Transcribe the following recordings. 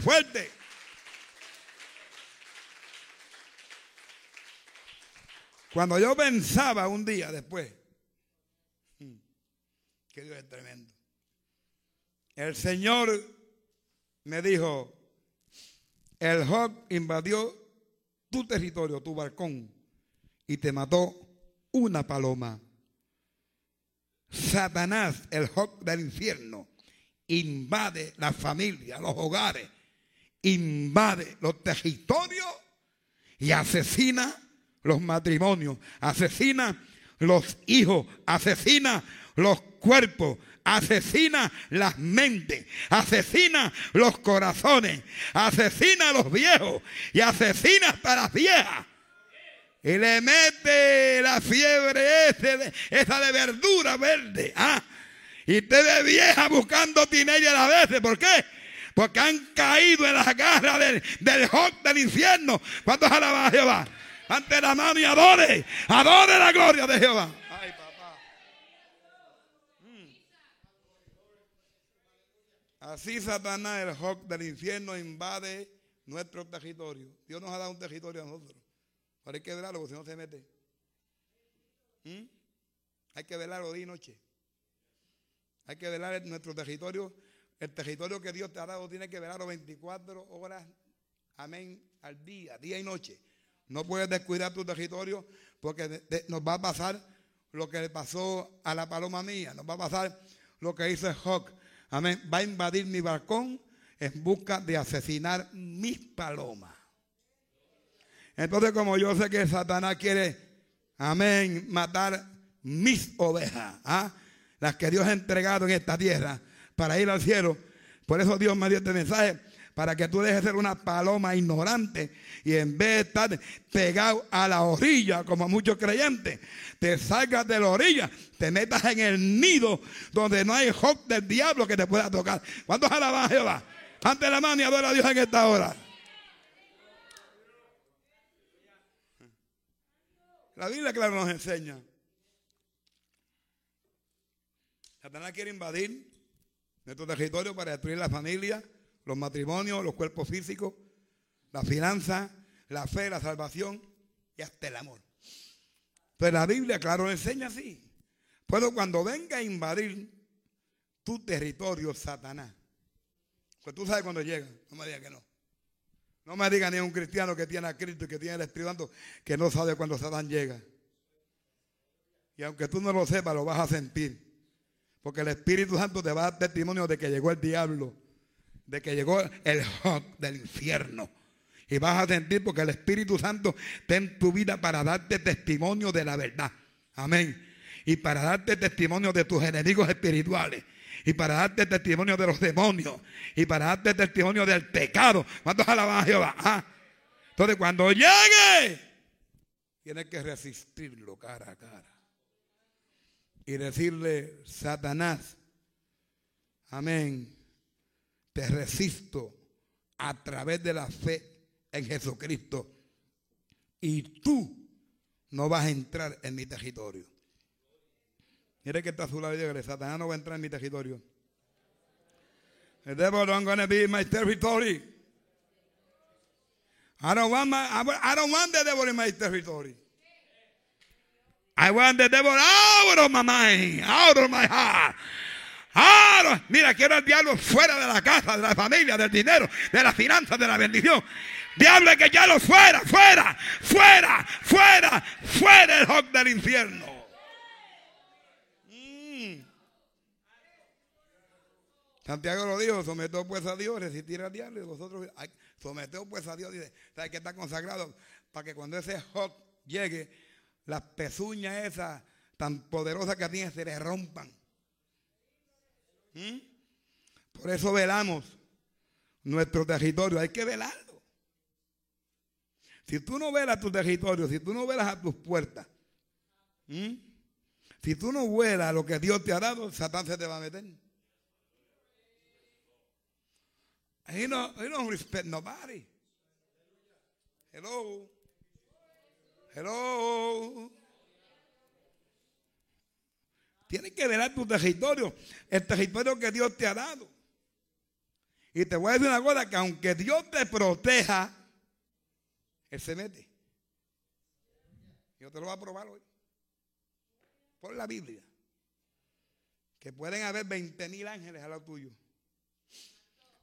fuerte. Cuando yo pensaba un día después, hmm, que Dios es tremendo, el Señor me dijo, el Hog invadió tu territorio, tu balcón, y te mató una paloma. Satanás, el Hog del infierno, invade la familia, los hogares, invade los territorios y asesina los matrimonios, asesina los hijos, asesina los cuerpos, asesina las mentes, asesina los corazones, asesina a los viejos y asesina hasta las viejas. Y le mete la fiebre esa de verdura verde. ¿ah? Y te de vieja buscando tinella a veces. ¿Por qué? Porque han caído en la garra del, del del infierno. ¿Cuántos alaban a Jehová? ante la mano y adore, adore la gloria de Jehová. Ay, papá. Mm. Así Satanás, el Hawk del infierno, invade nuestro territorio. Dios nos ha dado un territorio a nosotros. Ahora hay que velarlo porque si no se mete. ¿Mm? Hay que velarlo día y noche. Hay que velar nuestro territorio. El territorio que Dios te ha dado tiene que velarlo 24 horas. Amén. Al día, día y noche. No puedes descuidar tu territorio porque nos va a pasar lo que le pasó a la paloma mía. Nos va a pasar lo que hizo Hawk. Amén. Va a invadir mi balcón en busca de asesinar mis palomas. Entonces, como yo sé que Satanás quiere, amén, matar mis ovejas, ¿ah? las que Dios ha entregado en esta tierra para ir al cielo. Por eso Dios me dio este mensaje para que tú dejes de ser una paloma ignorante y en vez de estar pegado a la orilla como muchos creyentes, te salgas de la orilla, te metas en el nido donde no hay hook del diablo que te pueda tocar. ¿Cuántos alaban a Jehová? Ante la mano y adora a Dios en esta hora. La Biblia claro nos enseña. Satanás quiere invadir nuestro territorio para destruir la familia, los matrimonios, los cuerpos físicos, la finanza, la fe, la salvación y hasta el amor. Pero la Biblia, claro, enseña así. Puedo cuando venga a invadir tu territorio, Satanás. Pues tú sabes cuando llega. No me digas que no. No me diga ni un cristiano que tiene a Cristo y que tiene el Espíritu Santo que no sabe cuando Satán llega. Y aunque tú no lo sepas, lo vas a sentir. Porque el Espíritu Santo te va a dar testimonio de que llegó el diablo de que llegó el hog del infierno. Y vas a sentir porque el Espíritu Santo está en tu vida para darte testimonio de la verdad. Amén. Y para darte testimonio de tus enemigos espirituales. Y para darte testimonio de los demonios. Y para darte testimonio del pecado. ¿Cuántos alaban a Jehová? Ah. Entonces cuando llegue, tienes que resistirlo cara a cara. Y decirle, Satanás, amén te resisto a través de la fe en Jesucristo y tú no vas a entrar en mi territorio. Mire que está a su lado y Satanás no va a entrar en mi territorio. The devil don't to be in my territory. I don't want my, I don't want the devil in my territory. I want the devil out of my mind, out of my heart. Ah, mira, quiero al diablo fuera de la casa, de la familia, del dinero, de las finanzas, de la bendición. Diablo que ya lo fuera, fuera, fuera, fuera, fuera el hog del infierno. Mm. Santiago lo dijo, someteos pues a Dios, resistir al diablo y vosotros someteos pues a Dios. Dice, ¿sabes que está consagrado? Para que cuando ese hog llegue, las pezuñas esas tan poderosas que tiene se le rompan. ¿Mm? Por eso velamos nuestro territorio. Hay que velarlo. Si tú no velas tu territorio, si tú no velas a tus puertas, ¿Mm? si tú no vuelas lo que Dios te ha dado, Satán se te va a meter. He no, he don't respect nobody. Hello. Hello. Tienes que velar tu territorio, el territorio que Dios te ha dado. Y te voy a decir una cosa, que aunque Dios te proteja, Él se mete. Yo te lo voy a probar hoy. Por la Biblia. Que pueden haber 20 mil ángeles al lado tuyo.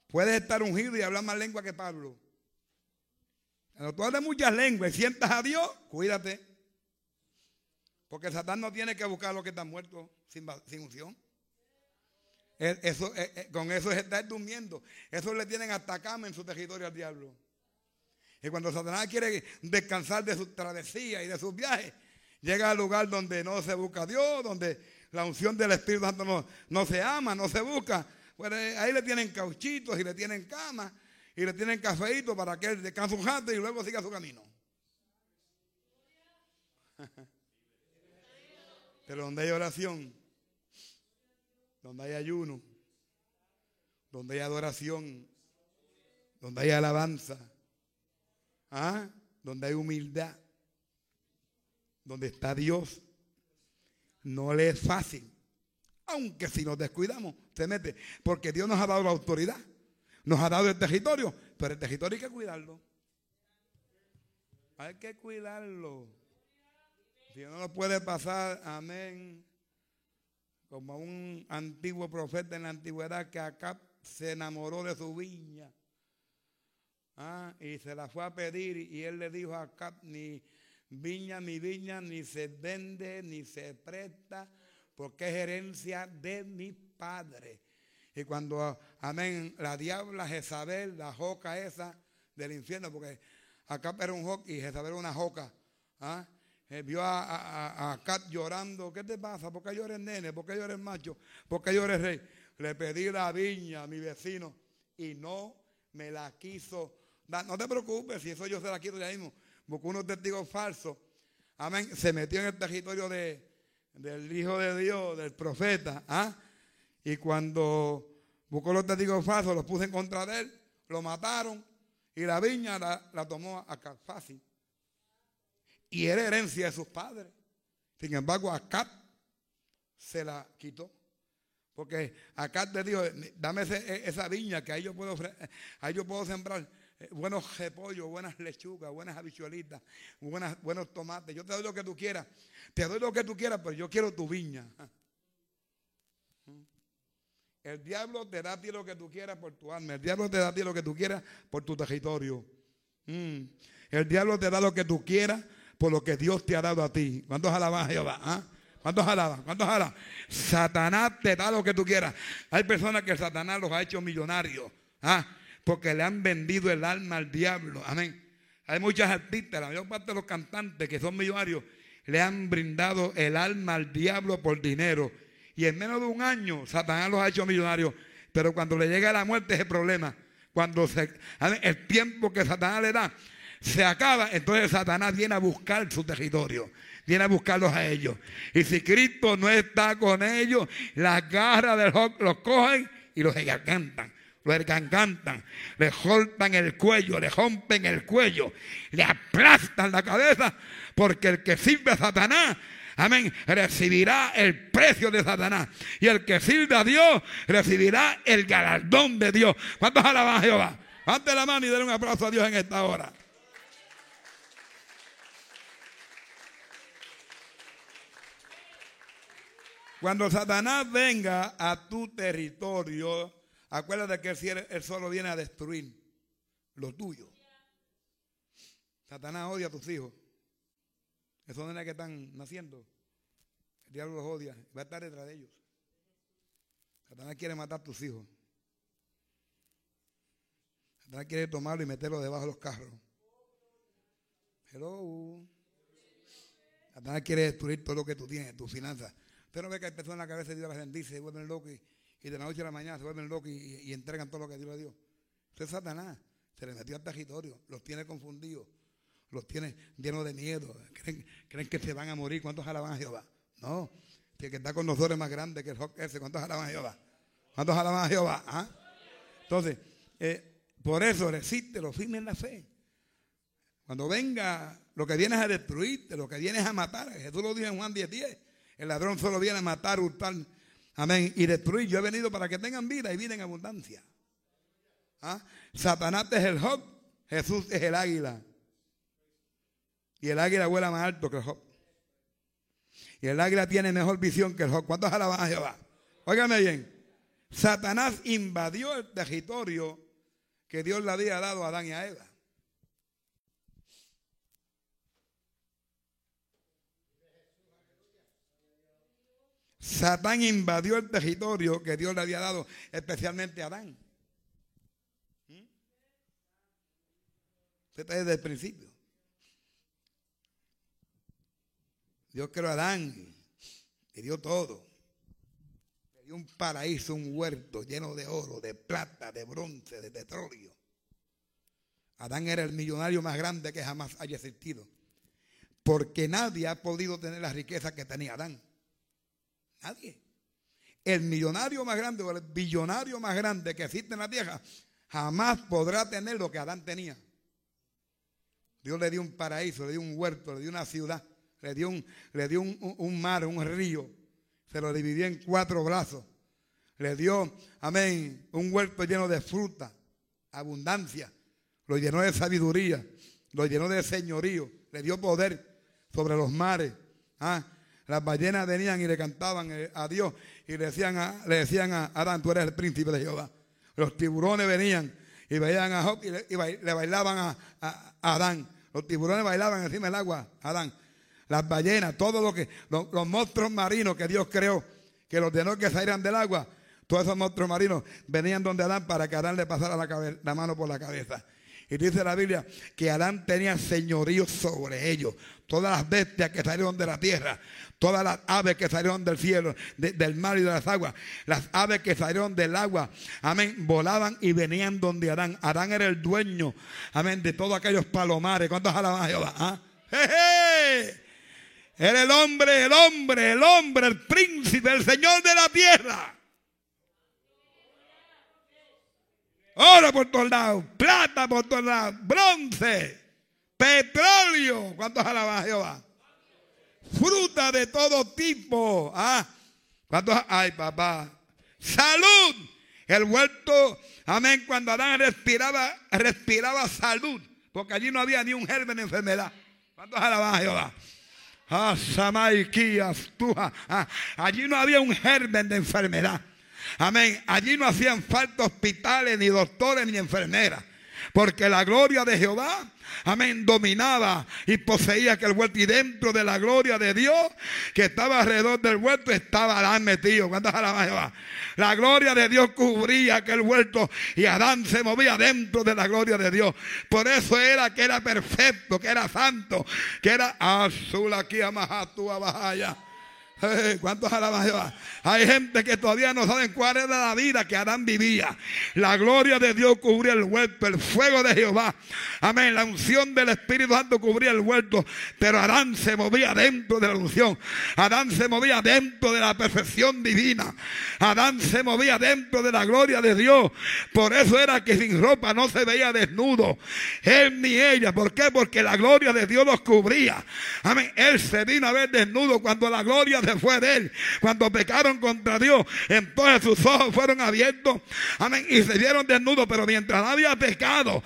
Puedes estar ungido y hablar más lengua que Pablo. Cuando tú hablas muchas lenguas y sientas a Dios, cuídate. Porque Satán no tiene que buscar a los que están muertos sin, sin unción. Eso, eh, eh, con eso es estar durmiendo. Eso le tienen hasta cama en su territorio al diablo. Y cuando Satanás quiere descansar de su travesía y de sus viajes, llega al lugar donde no se busca a Dios, donde la unción del Espíritu Santo no, no se ama, no se busca. Pues eh, ahí le tienen cauchitos y le tienen cama y le tienen cafeíto para que él descanse un rato y luego siga su camino. Pero donde hay oración, donde hay ayuno, donde hay adoración, donde hay alabanza, ¿ah? donde hay humildad, donde está Dios, no le es fácil. Aunque si nos descuidamos, se mete. Porque Dios nos ha dado la autoridad, nos ha dado el territorio, pero el territorio hay que cuidarlo. Hay que cuidarlo. Si no nos puede pasar, amén, como un antiguo profeta en la antigüedad que acá se enamoró de su viña. Ah, y se la fue a pedir y él le dijo a Acab, ni viña, ni viña, ni se vende, ni se presta, porque es herencia de mi padre. Y cuando, amén, la diabla Jezabel, la joca esa del infierno, porque Acab era un joca y Jezabel era una joca, ¿ah? Eh, vio a, a, Kat llorando. ¿Qué te pasa? ¿Por qué llores nene? ¿Por qué llores macho? ¿Por qué llores rey? Le pedí la viña a mi vecino y no me la quiso dar. No te preocupes, si eso yo se la quiero ya mismo. Buscó unos testigos falsos. Amén. Se metió en el territorio de, del Hijo de Dios, del profeta. ¿ah? Y cuando buscó los testigos falsos, los puse en contra de él, lo mataron y la viña la, tomó acá fácil y era herencia de sus padres. Sin embargo, Acab se la quitó. Porque Acab le dijo, dame e, esa viña que ahí yo puedo, ahí yo puedo sembrar eh, buenos repollos, buenas lechugas, buenas habichuelitas, buenas, buenos tomates. Yo te doy lo que tú quieras. Te doy lo que tú quieras, pero yo quiero tu viña. El diablo te da a ti lo que tú quieras por tu alma. El diablo te da a ti lo que tú quieras por tu territorio. Mm. El diablo te da lo que tú quieras por lo que Dios te ha dado a ti. ¿Cuántos alaban a Jehová? ¿Ah? ¿Cuántos alaban? ¿Cuántos alaban? Satanás te da lo que tú quieras. Hay personas que Satanás los ha hecho millonarios. ¿ah? Porque le han vendido el alma al diablo. Amén. Hay muchas artistas, la mayor parte de los cantantes que son millonarios, le han brindado el alma al diablo por dinero. Y en menos de un año, Satanás los ha hecho millonarios. Pero cuando le llega la muerte es el problema. Cuando el tiempo que Satanás le da, se acaba, entonces Satanás viene a buscar su territorio. Viene a buscarlos a ellos. Y si Cristo no está con ellos, las garras del los cogen y los encantan. Los encantan. Le soltan el cuello, le rompen el cuello, le aplastan la cabeza. Porque el que sirve a Satanás amén, recibirá el precio de Satanás. Y el que sirve a Dios recibirá el galardón de Dios. ¿Cuántos alaban a Jehová? Ante la mano y denle un aplauso a Dios en esta hora. Cuando Satanás venga a tu territorio, acuérdate que él solo viene a destruir lo tuyo. Satanás odia a tus hijos. Esos nenes que están naciendo. Diablo los odia. Va a estar detrás de ellos. Satanás quiere matar a tus hijos. Satanás quiere tomarlo y meterlo debajo de los carros. Hello. Satanás quiere destruir todo lo que tú tienes, tus finanzas. Usted no ve que hay personas que a veces Dios las bendice, se vuelven locos y, de la noche a la mañana se vuelven locos y, entregan todo lo que Dios le dio. Usted es Satanás. Se le metió al territorio, los tiene confundidos, los tiene llenos de miedo. Creen, que se van a morir. ¿Cuántos alaban a Jehová? No. El que está con nosotros es más grande que el rock ese. ¿Cuántos alaban a Jehová? ¿Cuántos alaban a Jehová? ¿Ah? Entonces, eh, por eso resiste, lo firme en la fe. Cuando venga lo que vienes a destruirte, lo que vienes a matar, Jesús lo dijo en Juan 10, 10. El ladrón solo viene a matar, hurtar, amén, y destruir. Yo he venido para que tengan vida y vida en abundancia. ¿Ah? Satanás es el Job, Jesús es el águila. Y el águila vuela más alto que el Job. Y el águila tiene mejor visión que el Job. ¿Cuántos alaban a Jehová? Óigame bien. Satanás invadió el territorio que Dios le había dado a Adán y a Eva. Satán invadió el territorio que Dios le había dado especialmente a Adán. ¿Mm? Usted está desde el principio. Dios creó a Adán, le dio todo. Le dio un paraíso, un huerto lleno de oro, de plata, de bronce, de petróleo. Adán era el millonario más grande que jamás haya existido. Porque nadie ha podido tener la riqueza que tenía Adán. Nadie. El millonario más grande o el billonario más grande que existe en la tierra jamás podrá tener lo que Adán tenía. Dios le dio un paraíso, le dio un huerto, le dio una ciudad le dio, un, le dio un, mar, un río, se lo dividió en cuatro brazos. Le dio, amén, un huerto lleno de fruta, abundancia. Lo llenó de sabiduría, lo llenó de señorío, le dio poder sobre los mares. Ah, las ballenas venían y le cantaban eh, a Dios y le decían a, le decían a Adán, tú eres el príncipe de Jehová. Los tiburones venían y veían a Job y le, bailaban a, a, Adán. Los tiburones bailaban encima del agua, Adán las ballenas, todo lo que, los, monstruos marinos que Dios creó, que los ordenó que salieran del agua, todos esos monstruos marinos venían donde Adán para que Adán le pasara la, la mano por la cabeza. Y dice la Biblia que Adán tenía señorío sobre ellos. Todas las bestias que salieron de la tierra, todas las aves que salieron del cielo, del mar y de las aguas, las aves que salieron del agua, amén, volaban y venían donde Adán. Adán era el dueño, amén, de todos aquellos palomares. ¿Cuántos alaban a Jehová? ¿Ah? Era el hombre, el hombre, el hombre, el príncipe, el señor de la tierra. Oro por todos lados, plata por todos lados, bronce, petróleo. ¿Cuántos alaban Jehová? Fruta de todo tipo. ¿Ah? ¿Cuántos? Ay, papá. Salud. El huerto, amén, cuando Adán respiraba, respiraba salud. Porque allí no había ni un germen de enfermedad. ¿Cuántos alaban Jehová? Ah, ah, allí no había un germen de enfermedad. Amén. Allí no hacían falta hospitales, ni doctores, ni enfermeras. Porque la gloria de Jehová, amén, dominaba y poseía aquel huerto. Y dentro de la gloria de Dios, que estaba alrededor del huerto, estaba Adán metido. ¿Cuántas alabanzas Jehová? La gloria de Dios cubría aquel huerto y Adán se movía dentro de la gloria de Dios. Por eso era que era perfecto, que era santo, que era azul aquí a Bajaya. ¿Cuántos alaban Jehová? Hay gente que todavía no saben cuál era la vida que Adán vivía. La gloria de Dios cubría el huerto, el fuego de Jehová. Amén. La unción del Espíritu Santo cubría el huerto. Pero Adán se movía dentro de la unción. Adán se movía dentro de la perfección divina. Adán se movía dentro de la gloria de Dios. Por eso era que sin ropa no se veía desnudo. Él ni ella. ¿Por qué? Porque la gloria de Dios los cubría. Amén. Él se vino a ver desnudo cuando la gloria de fue de él. Cuando pecaron contra Dios, entonces sus ojos fueron abiertos. Amén. Y se vieron desnudos. Pero mientras no había pecado,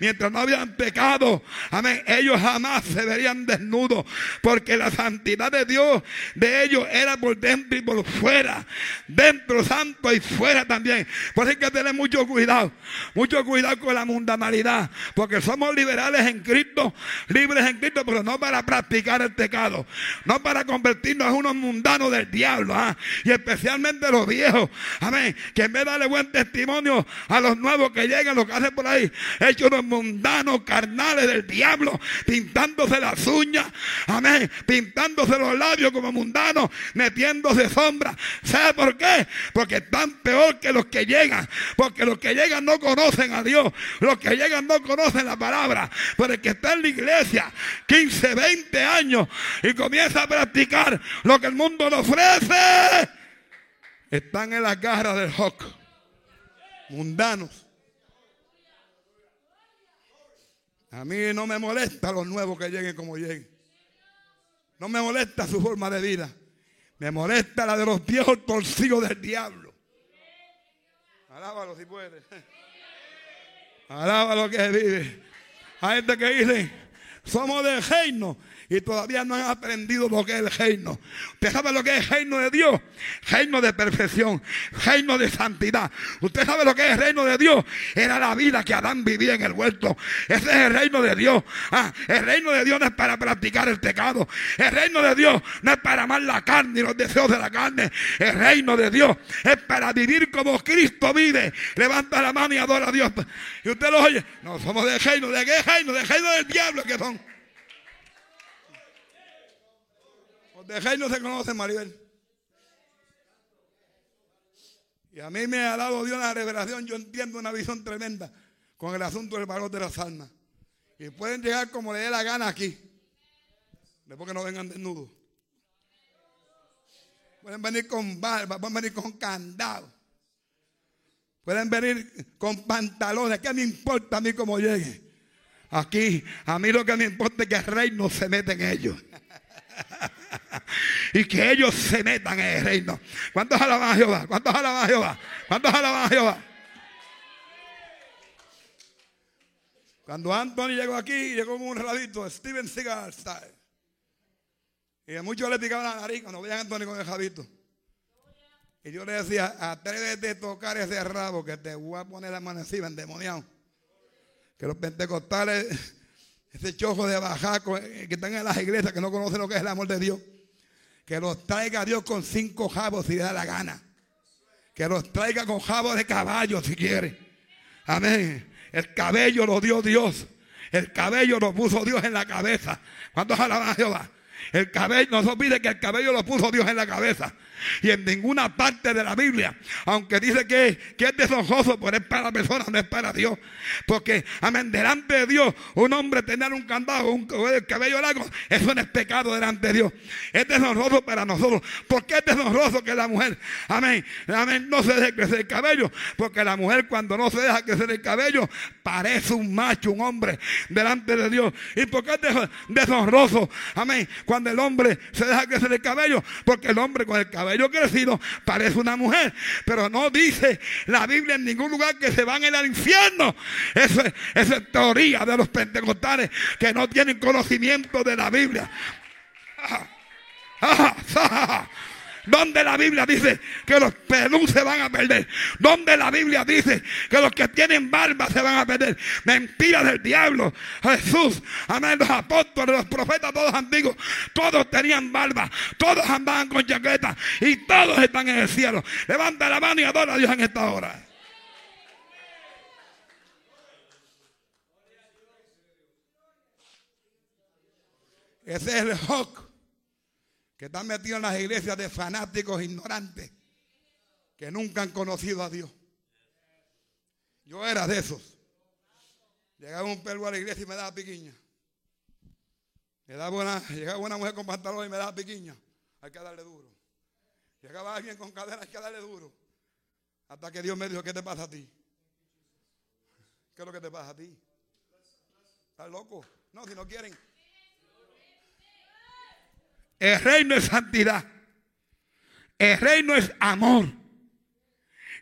mientras no habían pecado, amén. Ellos jamás se verían desnudos. Porque la santidad de Dios de ellos era por dentro y por fuera. Dentro santo y fuera también. Por eso hay que tener mucho cuidado. Mucho cuidado con la mundanalidad. Porque somos liberales en Cristo. Libres en Cristo, pero no para practicar el pecado, no para convertirnos en unos mundanos del diablo, ¿ah? y especialmente los viejos, amén, que en vez de darle buen testimonio a los nuevos que llegan, lo que hacen por ahí, hechos unos mundanos carnales del diablo, pintándose las uñas, amén, pintándose los labios como mundanos, metiéndose sombra. ¿Sabe por qué? Porque están peor que los que llegan, porque los que llegan no conocen a Dios, los que llegan no conocen la palabra, pero el que está en la iglesia 15, 20 años y comienza a practicar lo que el mundo le ofrece, están en la garra del hoc. Mundanos. A mí no me molesta los nuevos que lleguen como lleguen. No me molesta su forma de vida. Me molesta la de los viejos torcidos del diablo. Alábalo si puede. Alábalo que vive. Hay gente que dice, somos del reino y todavía no han aprendido lo que es el reino. Usted sabe lo que es el reino de Dios, reino de perfección, reino de santidad. Usted sabe lo que es el reino de Dios. Era la vida que Adán vivía en el huerto. Ese es el reino de Dios. Ah, el reino de Dios no es para practicar el pecado. El reino de Dios no es para amar la carne y los deseos de la carne. El reino de Dios es para vivir como Cristo vive. Levanta la mano y adora a Dios. Y usted lo oye. No somos del reino. ¿De qué reino? Del reino del diablo que son. De no se conoce, Maribel. Y a mí me ha dado Dios una revelación, yo entiendo una visión tremenda con el asunto del valor de las almas. Y pueden llegar como le dé la gana aquí. Después que no vengan desnudos. Pueden venir con barba, pueden venir con candado. Pueden venir con pantalones. ¿Qué me importa a mí cómo llegue? Aquí, a mí lo que me importa es que el rey no se mete en ellos. y que ellos se metan en el reino. ¿Cuántos alaban a Jehová? ¿Cuántos alaban a Jehová? ¿Cuántos alaban a Jehová? Cuando Anthony llegó aquí, llegó con un rabito, Steven Seagal style. Y a muchos le picaba la nariz cuando veían a Anthony con el rabito. Y yo le decía, atrévete a tocar ese rabo que te voy a poner encima, endemoniado. Que los pentecostales ese chojo de bajaco eh, que están en las iglesias que no conocen lo que es el amor de Dios. Que los traiga Dios con cinco jabos si le da la gana. Que los traiga con jabos de caballo si quiere. Amén. El cabello lo dio Dios. El cabello lo puso Dios en la cabeza. ¿Cuántos alaban a Jehová? El cabello, no se olvide que el cabello lo puso Dios en la cabeza. Y en ninguna parte de la Biblia, aunque dice que, que es deshonroso, pero es para la persona, no es para Dios. Porque, amén, delante de Dios, un hombre tener un candado, un cabello largo, eso no es pecado delante de Dios. Es deshonroso para nosotros. ¿Por qué es deshonroso que la mujer, amén, amén, no se deje crecer el cabello? Porque la mujer cuando no se deja crecer el cabello, parece un macho, un hombre, delante de Dios. ¿Y por qué es deshonroso? Amén. Cuando el hombre se deja crecer el cabello, porque el hombre con el cabello yo crecido parece una mujer. Pero no dice la Biblia en ningún lugar que se van al infierno. Esa, es teoría de los pentecostales que no tienen conocimiento de la Biblia. Donde la Biblia dice que los pelús se van a perder. Donde la Biblia dice que los que tienen barba se van a perder. Mentira del diablo. Jesús, amén. Los apóstoles, los profetas, todos antiguos, todos tenían barba. Todos andaban con chaqueta. Y todos están en el cielo. Levanta la mano y adora a Dios en esta hora. Ese es el Hawk que están metidos en las iglesias de fanáticos ignorantes que nunca han conocido a Dios. Yo era de esos. Llegaba un perro a la iglesia y me daba piquiña. Me daba una, llegaba una mujer con pantalón y me daba piquiña. Hay que darle duro. Llegaba alguien con cadena, hay que darle duro. Hasta que Dios me dijo, ¿qué te pasa a ti? ¿Qué es lo que te pasa a ti? ¿Estás loco? No, si no quieren, el reino es santidad. El reino es amor.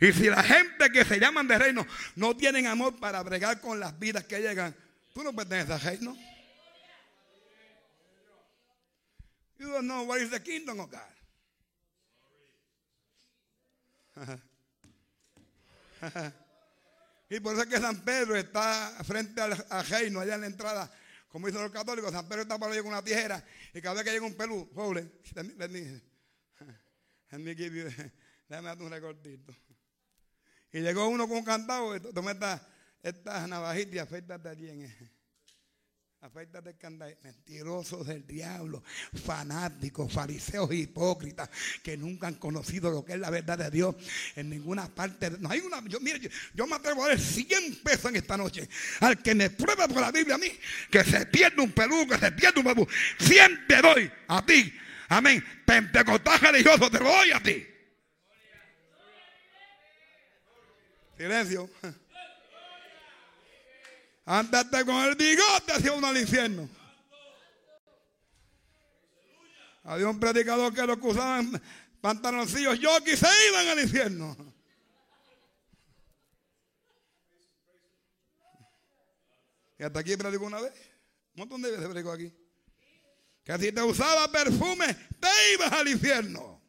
Y si la gente que se llaman de reino no tienen amor para bregar con las vidas que llegan, tú no perteneces al reino. You don't know what is the kingdom of God. y por eso es que San Pedro está frente al, reino, allá en la entrada como dicen los católicos, San Pedro está para allá con una tijera y cada vez que llega un pelú, pobre, let me, let you, déjame darte un recortito. Y llegó uno con un cantado, y toma esta, esta navajita y afeítate allí en. Afeítate el candado. Mentirosos del diablo, fanáticos, fariseos hipócritas que nunca han conocido lo que es la verdad de Dios en ninguna parte. No hay una. Yo, mire, yo, me atrevo a dar 100 pesos en esta noche al que me prueba por la Biblia a mí que se pierde un pelú, que se pierde un pelú. 100 te doy a ti. Amén. Pentecostal religioso, te doy a ti. Silencio. Andate con el bigote hacia uno al infierno. Había un predicador que lo que usaban pantaloncillos yo se iban al infierno. Y hasta aquí predicó una vez. Un montón de veces predicó aquí. Que si te usaba perfume, te ibas al infierno.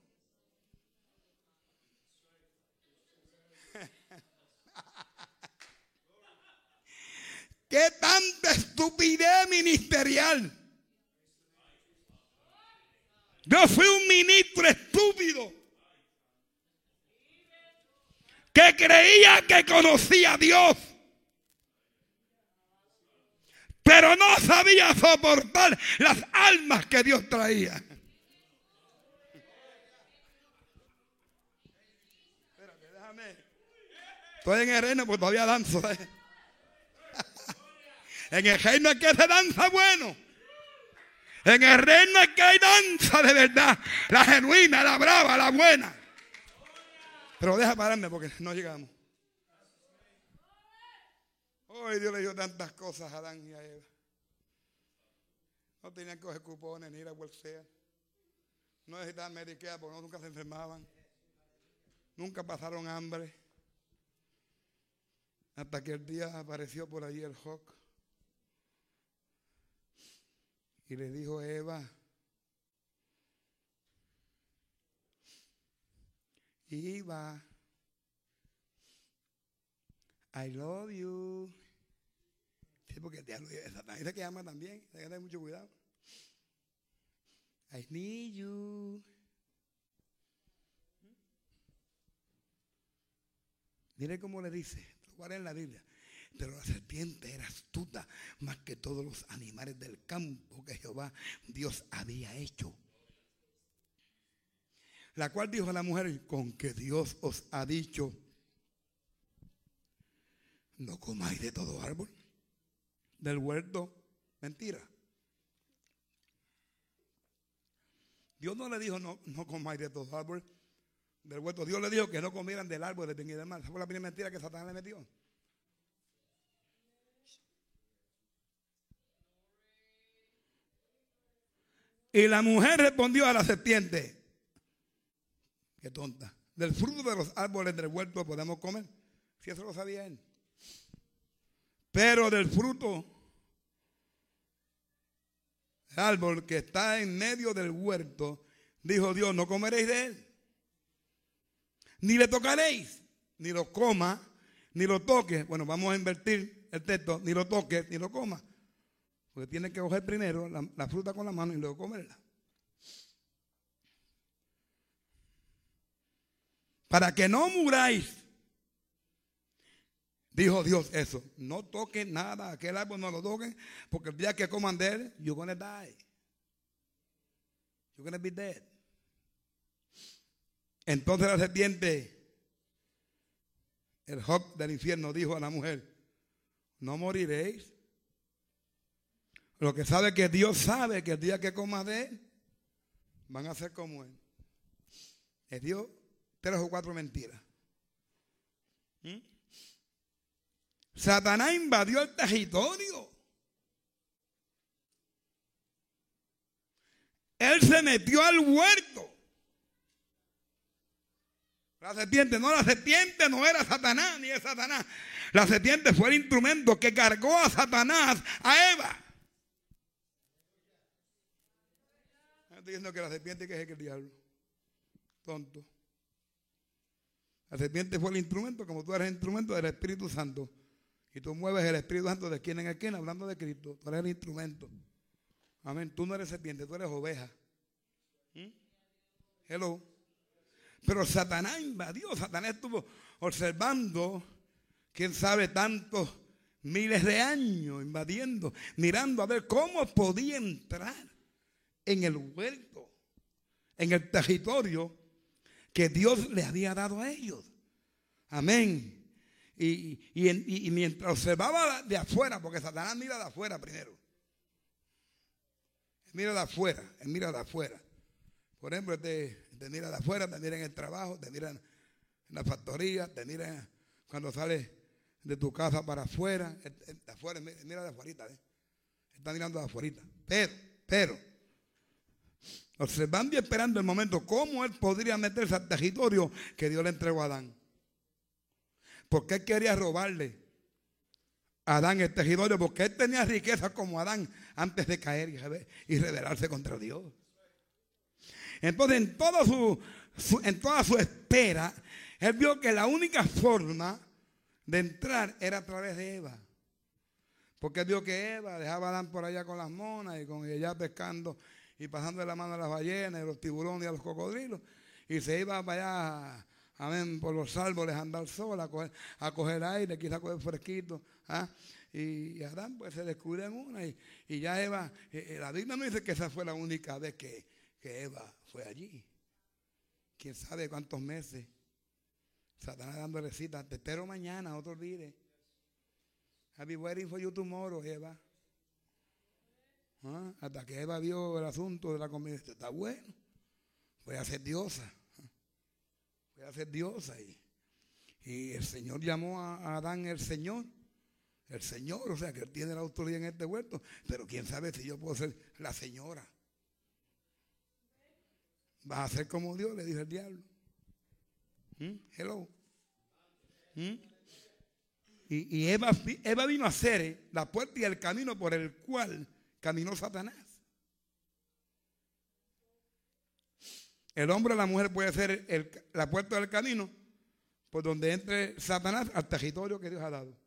¿Qué tanta estupidez ministerial? Yo fui un ministro estúpido que creía que conocía a Dios, pero no sabía soportar las almas que Dios traía. Estoy en reino porque todavía danzo. ¿eh? En el reino es que se danza bueno. En el reino es que hay danza de verdad. La genuina, la brava, la buena. Pero deja pararme porque no llegamos. Hoy Dios le dio tantas cosas a Adán y a Eva. No tenían que coger cupones ni ir a welfare. No necesitaban Medicare porque nunca se enfermaban. Nunca pasaron hambre. Hasta que el día apareció por allí el Hawk. Y le dijo Eva, Eva, I love you. Sí, porque diablo dice que llama también, hay mucho cuidado. I need you. Mire cómo le dice, ¿cuál es la Biblia? Pero la serpiente era astuta más que todos los animales del campo que Jehová Dios había hecho. La cual dijo a la mujer, con que Dios os ha dicho, no comáis de todo árbol del huerto. Mentira. Dios no le dijo, no, no comáis de todo árbol del huerto. Dios le dijo que no comieran del árbol de bien y del mal. Esa fue la primera mentira que Satanás le metió. Y la mujer respondió a la serpiente, qué tonta, del fruto de los árboles del huerto podemos comer. Si eso lo sabía él. Pero del fruto del árbol que está en medio del huerto, dijo Dios, no comeréis de él. Ni le tocaréis, ni lo coma, ni lo toque. Bueno, vamos a invertir el texto, ni lo toque, ni lo coma. Porque tiene que coger primero la, fruta con la mano y luego comerla. Para que no muráis. Dijo Dios eso. No toquen nada. Aquel árbol no lo toquen. Porque el día que coman de él, you're gonna die. You're gonna be dead. Entonces la serpiente, el Job del infierno, dijo a la mujer: No moriréis. Lo que sabe que Dios sabe que el día que coma de él, van a ser como él. Es Dios tres o cuatro mentiras. ¿Mm? Satanás invadió el territorio. Él se metió al huerto. La serpiente, no, la serpiente no era Satanás ni es Satanás. La serpiente fue el instrumento que cargó a Satanás, a Eva. Estoy diciendo que la serpiente que es el diablo. Tonto. La serpiente fue el instrumento, como tú eres el instrumento del Espíritu Santo. Y tú mueves el Espíritu Santo de quien en esquina, hablando de Cristo. Tú eres el instrumento. Amén. Tú no eres serpiente, tú eres oveja. ¿Mm? Hello. Pero Satanás invadió. Satanás estuvo observando, quién sabe, tantos miles de años invadiendo, mirando a ver cómo podía entrar en el huerto, en el territorio que Dios le había dado a ellos. Amén. Y, mientras observaba de afuera, porque Satanás mira de afuera primero. mira de afuera, él mira de afuera. Por ejemplo, te, te mira de afuera, te mira en el trabajo, te mira en la factoría, te mira cuando sales de tu casa para afuera, de afuera, mira de afuera, ¿eh? está mirando de afuera. Pero, pero, observando y esperando el momento, cómo él podría meterse al territorio que Dios le entregó a Adán. Porque él quería robarle a Adán el territorio, porque él tenía riqueza como Adán antes de caer y rebelarse contra Dios. Entonces, en, su, en toda su espera, él vio que la única forma de entrar era a través de Eva. Porque él vio que Eva dejaba a Adán por allá con las monas y con ella pescando y pasando la mano a las ballenas, y los tiburones y a los cocodrilos. Y se iba para allá, amén, por los árboles a andar sola, a coger, aire, quizá coger fresquito. ¿ah? Y Adán pues se descubre en una y, ya Eva, eh, eh, la Biblia no dice que esa fue la única vez que, que Eva fue allí. Quién sabe cuántos meses. Satanás dándole cita. Te espero mañana, te olvides. I'll be waiting for you tomorrow, Eva. ¿Ah? Hasta que Eva vio el asunto de la comida. Está bueno. Voy a ser diosa. Voy a ser diosa. Y, y el Señor llamó a Adán el Señor. El Señor, o sea, que él tiene la autoridad en este huerto. Pero quién sabe si yo puedo ser la señora. Vas a ser como Dios, le dijo el diablo. ¿Mm? Hello. ¿Mm? Y, Eva, Eva, vino a ser la puerta y el camino por el cual caminó Satanás. El hombre o la mujer puede ser la puerta del camino por donde entre Satanás al territorio que Dios ha dado.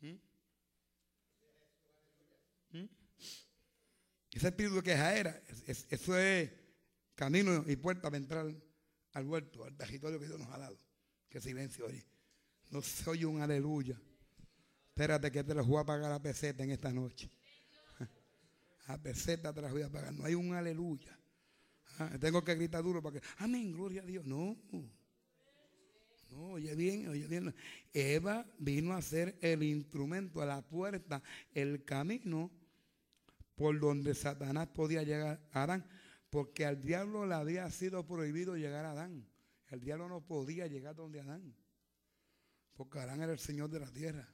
¿Mm? Ese espíritu de queja era, eso es camino y puerta para entrar al huerto, al territorio que Dios nos ha dado. Qué silencio hoy. No se oye un aleluya. Espérate que te lo voy a pagar a peseta en esta noche. A peseta te las voy a pagar. No hay un aleluya. Ah, tengo que gritar duro para que, amén, gloria a Dios. No. No, oye bien, oye bien. Eva vino a ser el instrumento, la puerta, el camino por donde Satanás podía llegar a Adán, porque al diablo le había sido prohibido llegar a Adán. El diablo no podía llegar donde Adán, porque Adán era el Señor de la tierra.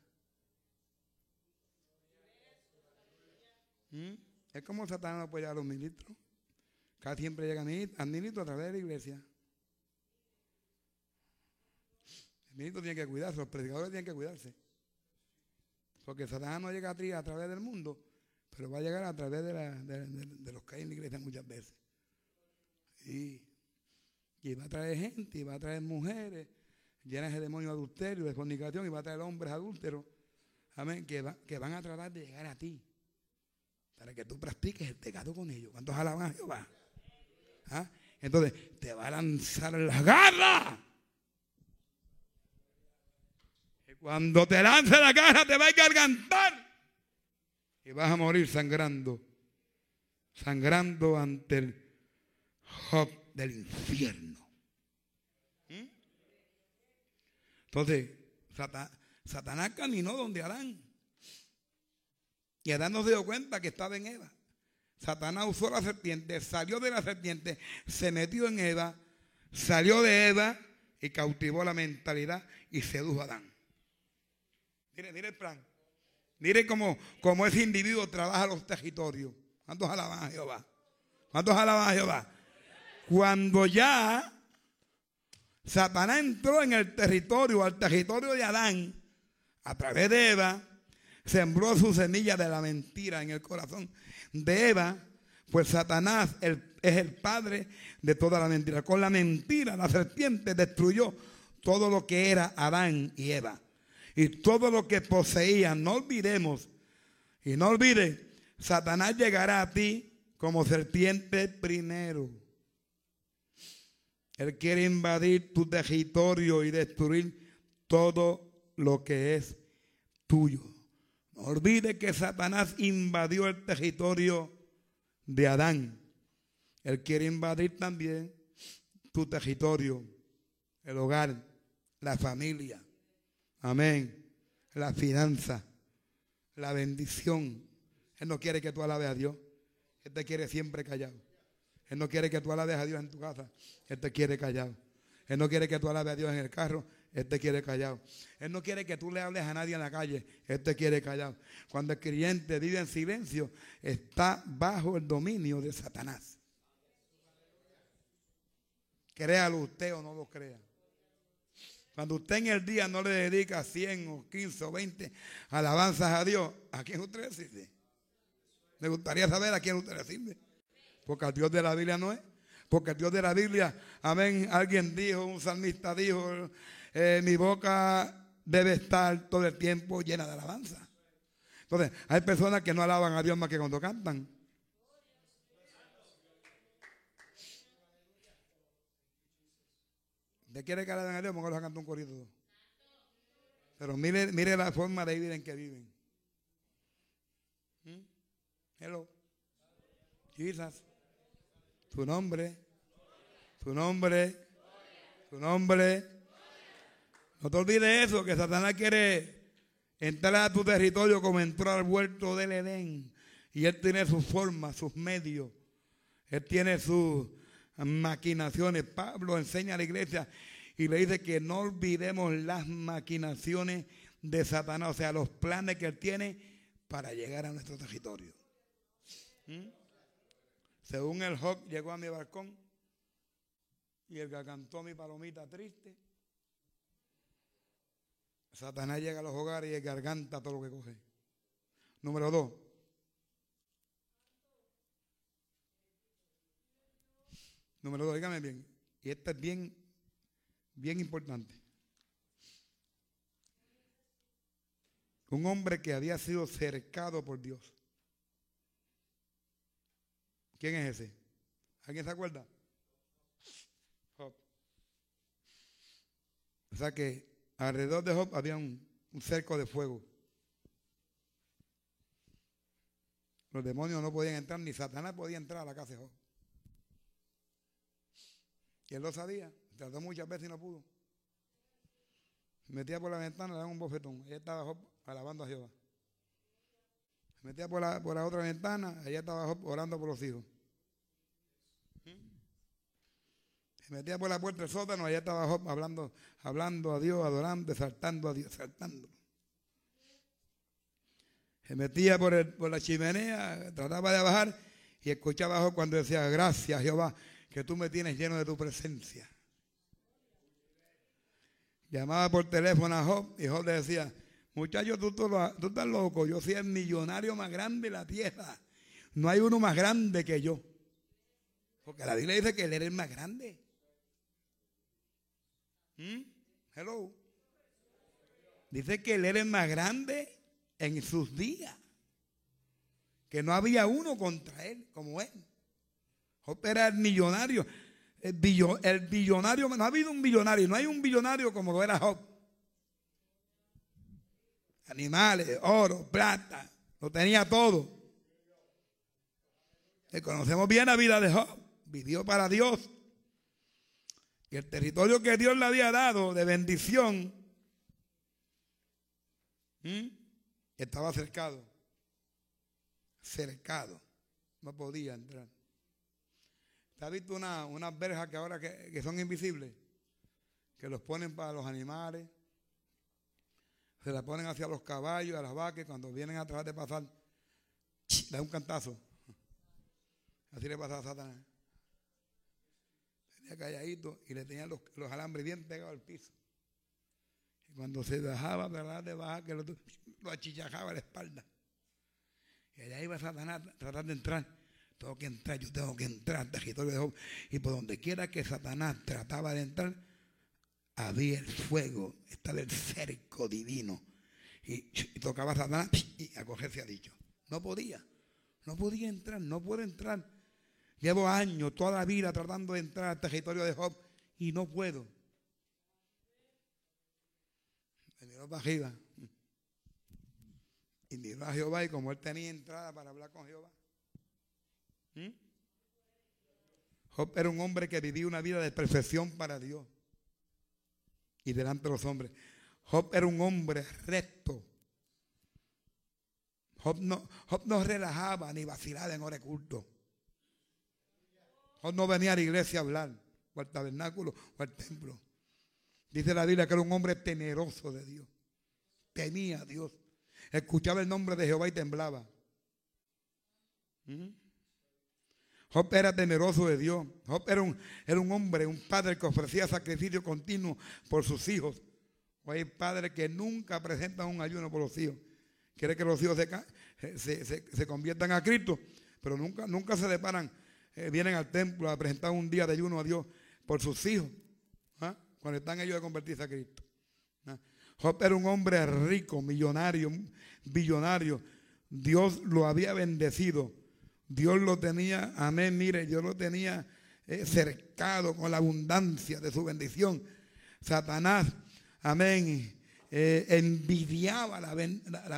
¿Mm? Es como Satanás llegar a los ministros. Cada siempre llega al ministro a través de la iglesia. El ministro tiene que cuidarse, los predicadores tienen que cuidarse. Porque Satanás no llega a a través del mundo, pero va a llegar a través de, los que hay en la iglesia muchas veces. Y, va a traer gente, y va a traer mujeres llenas de demonios adulterio, de fornicación, y va a traer hombres adúlteros, amén, que van a tratar de llegar a ti, para que tú practiques el pecado con ellos. ¿Cuántos alaban a Jehová? ¿Ah? Entonces, te va a lanzar las garras. Y cuando te lance la garra, te va a engargantar y vas a morir sangrando, sangrando ante el Job del infierno. ¿Mm? Entonces, Satanás caminó donde Adán. Y Adán no se dio cuenta que estaba en Eva. Satanás usó la serpiente, salió de la serpiente, se metió en Eva, salió de Eva y cautivó la mentalidad y sedujo a Adán. Mire, mire el plan. Mire cómo, ese individuo trabaja los territorios. ¿Cuántos alaban a Jehová? ¿Cuántos alaban a Jehová? Cuando ya Satanás entró en el territorio, al territorio de Adán, a través de Eva, sembró su semilla de la mentira en el corazón de Eva, pues Satanás es el padre de toda la mentira. Con la mentira, la serpiente destruyó todo lo que era Adán y Eva y todo lo que poseían. No olvidemos, y no olvides, Satanás llegará a ti como serpiente primero. Él quiere invadir tu territorio y destruir todo lo que es tuyo. No olvides que Satanás invadió el territorio de Adán. Él quiere invadir también tu territorio, el hogar, la familia. Amén. La finanza, la bendición. Él no quiere que tú alabes a Dios. Él te quiere siempre callado. Él no quiere que tú alabes a Dios en tu casa. Él te quiere callado. Él no quiere que tú alabes a Dios en el carro. Él te quiere callado. Él no quiere que tú le hables a nadie en la calle. Él te quiere callado. Cuando el creyente vive en silencio, está bajo el dominio de Satanás. Créalo usted o no lo crea. Cuando usted en el día no le dedica 100 o 15 o 20 alabanzas a Dios, ¿a quién usted le? Me gustaría saber a quién usted le sirve. Porque al Dios de la Biblia no es. Porque el Dios de la Biblia, amén, alguien dijo, un salmista dijo, eh, mi boca debe estar todo el tiempo llena de alabanza. Entonces, hay personas que no alaban a Dios más que cuando cantan. ¿Usted quiere que alaben a Dios? Mejor a cantar un corrido. Pero mire, mire la forma de vivir en que viven. ¿Mm? Hello. Jesus. Su nombre, su nombre, su nombre. No te olvides eso, que Satanás quiere entrar a tu territorio como entró al huerto del Edén. Y él tiene sus formas, sus medios. Él tiene sus maquinaciones. Pablo enseña a la iglesia y le dice que no olvidemos las maquinaciones de Satanás, o sea, los planes que él tiene para llegar a nuestro territorio. ¿Mm? Según el Hawk llegó a mi balcón y el que cantó mi palomita triste. Satanás llega a los hogares y el garganta todo lo que coge. Número dos. Número dos, dígame bien. Y este es bien, bien importante. Un hombre que había sido cercado por Dios. ¿Quién es ese? ¿Alguien se acuerda? O sea que alrededor de Job había un, cerco de fuego. Los demonios no podían entrar, ni Satanás podía entrar a la casa de Job. Y él lo sabía, trató muchas veces y no pudo. metía por la ventana, le daba un bofetón. Ella estaba Job alabando a Jehová metía por la, por la otra ventana, allá estaba orando por los hijos. Se metía por la puerta del sótano, allá estaba hablando, hablando a Dios, adorando, saltando a Dios, saltando. Se metía por, por la chimenea, trataba de bajar y escuchaba a Job cuando decía, gracias Jehová, que tú me tienes lleno de tu presencia. Llamaba por teléfono a Job y Job le decía, Muchachos, tú, tú, estás loco. Yo soy el millonario más grande de la tierra. No hay uno más grande que yo. Porque la Biblia dice que él era el más grande. Hello. Dice que él era el más grande en sus días. Que no había uno contra él como él. Job era el millonario. El, el billonario, no ha habido un billonario, no hay un billonario como lo era Job animales, oro, plata, lo tenía todo. Le conocemos bien la vida de Job, vivió para Dios. Y el territorio que Dios le había dado de bendición estaba cercado. Cercado. No podía entrar. ¿Te has visto unas verjas que ahora que son invisibles? Que los ponen para los animales se la ponen hacia los caballos, a las vacas, cuando vienen a tratar de pasar, da un cantazo. Así le pasaba a Satanás. Calladito y le tenían los, alambres bien pegados al piso. Y cuando se bajaba, ¿verdad? De bajar, que lo, lo achichajaba la espalda. Y allá iba Satanás a tratar de entrar. Tengo que entrar, yo tengo que entrar territorio de. Y por donde quiera que Satanás trataba de entrar, había el fuego, estaba el cerco divino. Y, tocaba a Satanás y acogerse a dicho. No podía, no podía entrar, no puedo entrar. Llevo años, toda la vida tratando de entrar al territorio de Job y no puedo. Me miró para arriba. Y miró a Jehová y como él tenía entrada para hablar con Jehová. Job era un hombre que vivía una vida de perfección para Dios y delante de los hombres. Job era un hombre recto. Job no, no relajaba ni vacilaba en hora culto. Job no venía a la iglesia a hablar, o al tabernáculo, o al templo. Dice la Biblia que era un hombre temeroso de Dios. Temía a Dios. Escuchaba el nombre de Jehová y temblaba. ¿Mm? Job era temeroso de Dios. Job era un, era un hombre, un padre que ofrecía sacrificio continuo por sus hijos. O hay padres que nunca presentan un ayuno por los hijos. Quiere que los hijos se, se, conviertan a Cristo, pero nunca, nunca se le paran, eh, vienen al templo a presentar un día de ayuno a Dios por sus hijos, ¿ah? cuando están ellos a convertirse a Cristo. ¿ah? Job era un hombre rico, millonario, billonario. Dios lo había bendecido Dios lo tenía, amén, mire, Dios lo tenía eh, cercado con la abundancia de su bendición. Satanás, amén, eh, envidiaba la,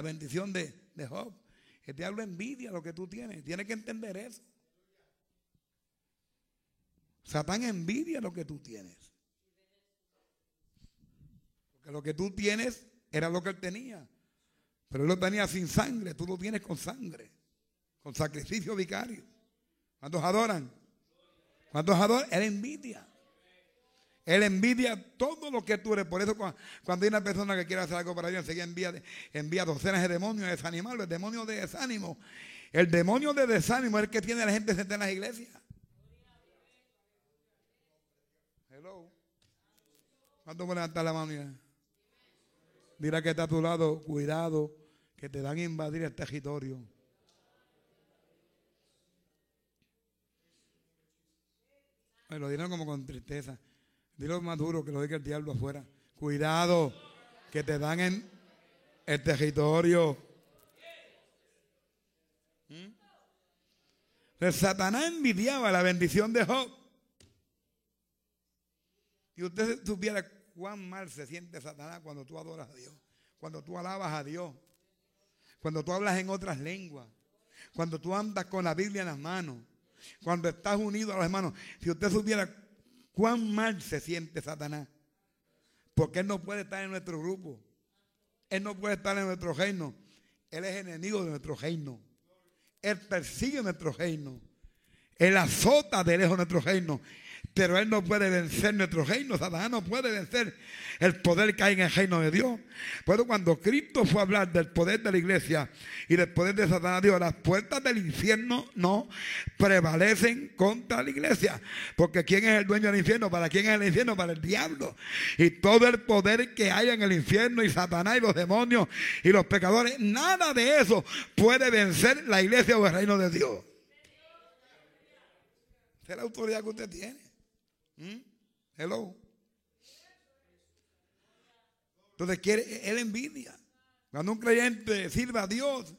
bendición de, de Job. El diablo envidia lo que tú tienes. Tienes que entender eso. Satán envidia lo que tú tienes. Porque lo que tú tienes era lo que él tenía. Pero él lo tenía sin sangre, tú lo tienes con sangre con sacrificio vicario. ¿Cuántos adoran? ¿Cuántos adoran? Él envidia. Él envidia todo lo que tú eres. Por eso cuando hay una persona que quiere hacer algo para Dios, enseguida envía, envía docenas de demonios a desanimarlo. El demonio de desánimo. El demonio de desánimo es el que tiene a la gente sentada en las iglesias. Hello. ¿Cuántos me levantar la mano? Mira que está a tu lado. Cuidado, que te dan a invadir el territorio. Lo dieron como con tristeza. Dilo más duro que lo diga el diablo afuera. Cuidado, que te dan en el territorio. ¿Mm? El Satanás envidiaba la bendición de Job. Y usted supiera cuán mal se siente Satanás cuando tú adoras a Dios, cuando tú alabas a Dios, cuando tú hablas en otras lenguas, cuando tú andas con la Biblia en las manos, cuando estás unido a los hermanos, si usted supiera cuán mal se siente Satanás, porque él no puede estar en nuestro grupo, él no puede estar en nuestro reino, él es enemigo de nuestro reino, él persigue nuestro reino, él azota de lejos nuestro reino pero Él no puede vencer nuestro reino. Satanás no puede vencer el poder que hay en el reino de Dios. Pero cuando Cristo fue a hablar del poder de la iglesia y del poder de Satanás, Dios, las puertas del infierno no prevalecen contra la iglesia. Porque ¿quién es el dueño del infierno? ¿Para quién es el infierno? Para el diablo. Y todo el poder que hay en el infierno y Satanás y los demonios y los pecadores, nada de eso puede vencer la iglesia o el reino de Dios. Esa es la autoridad que usted tiene. ¿Mm? Hello. Entonces quiere, él envidia. Cuando un creyente sirva a Dios,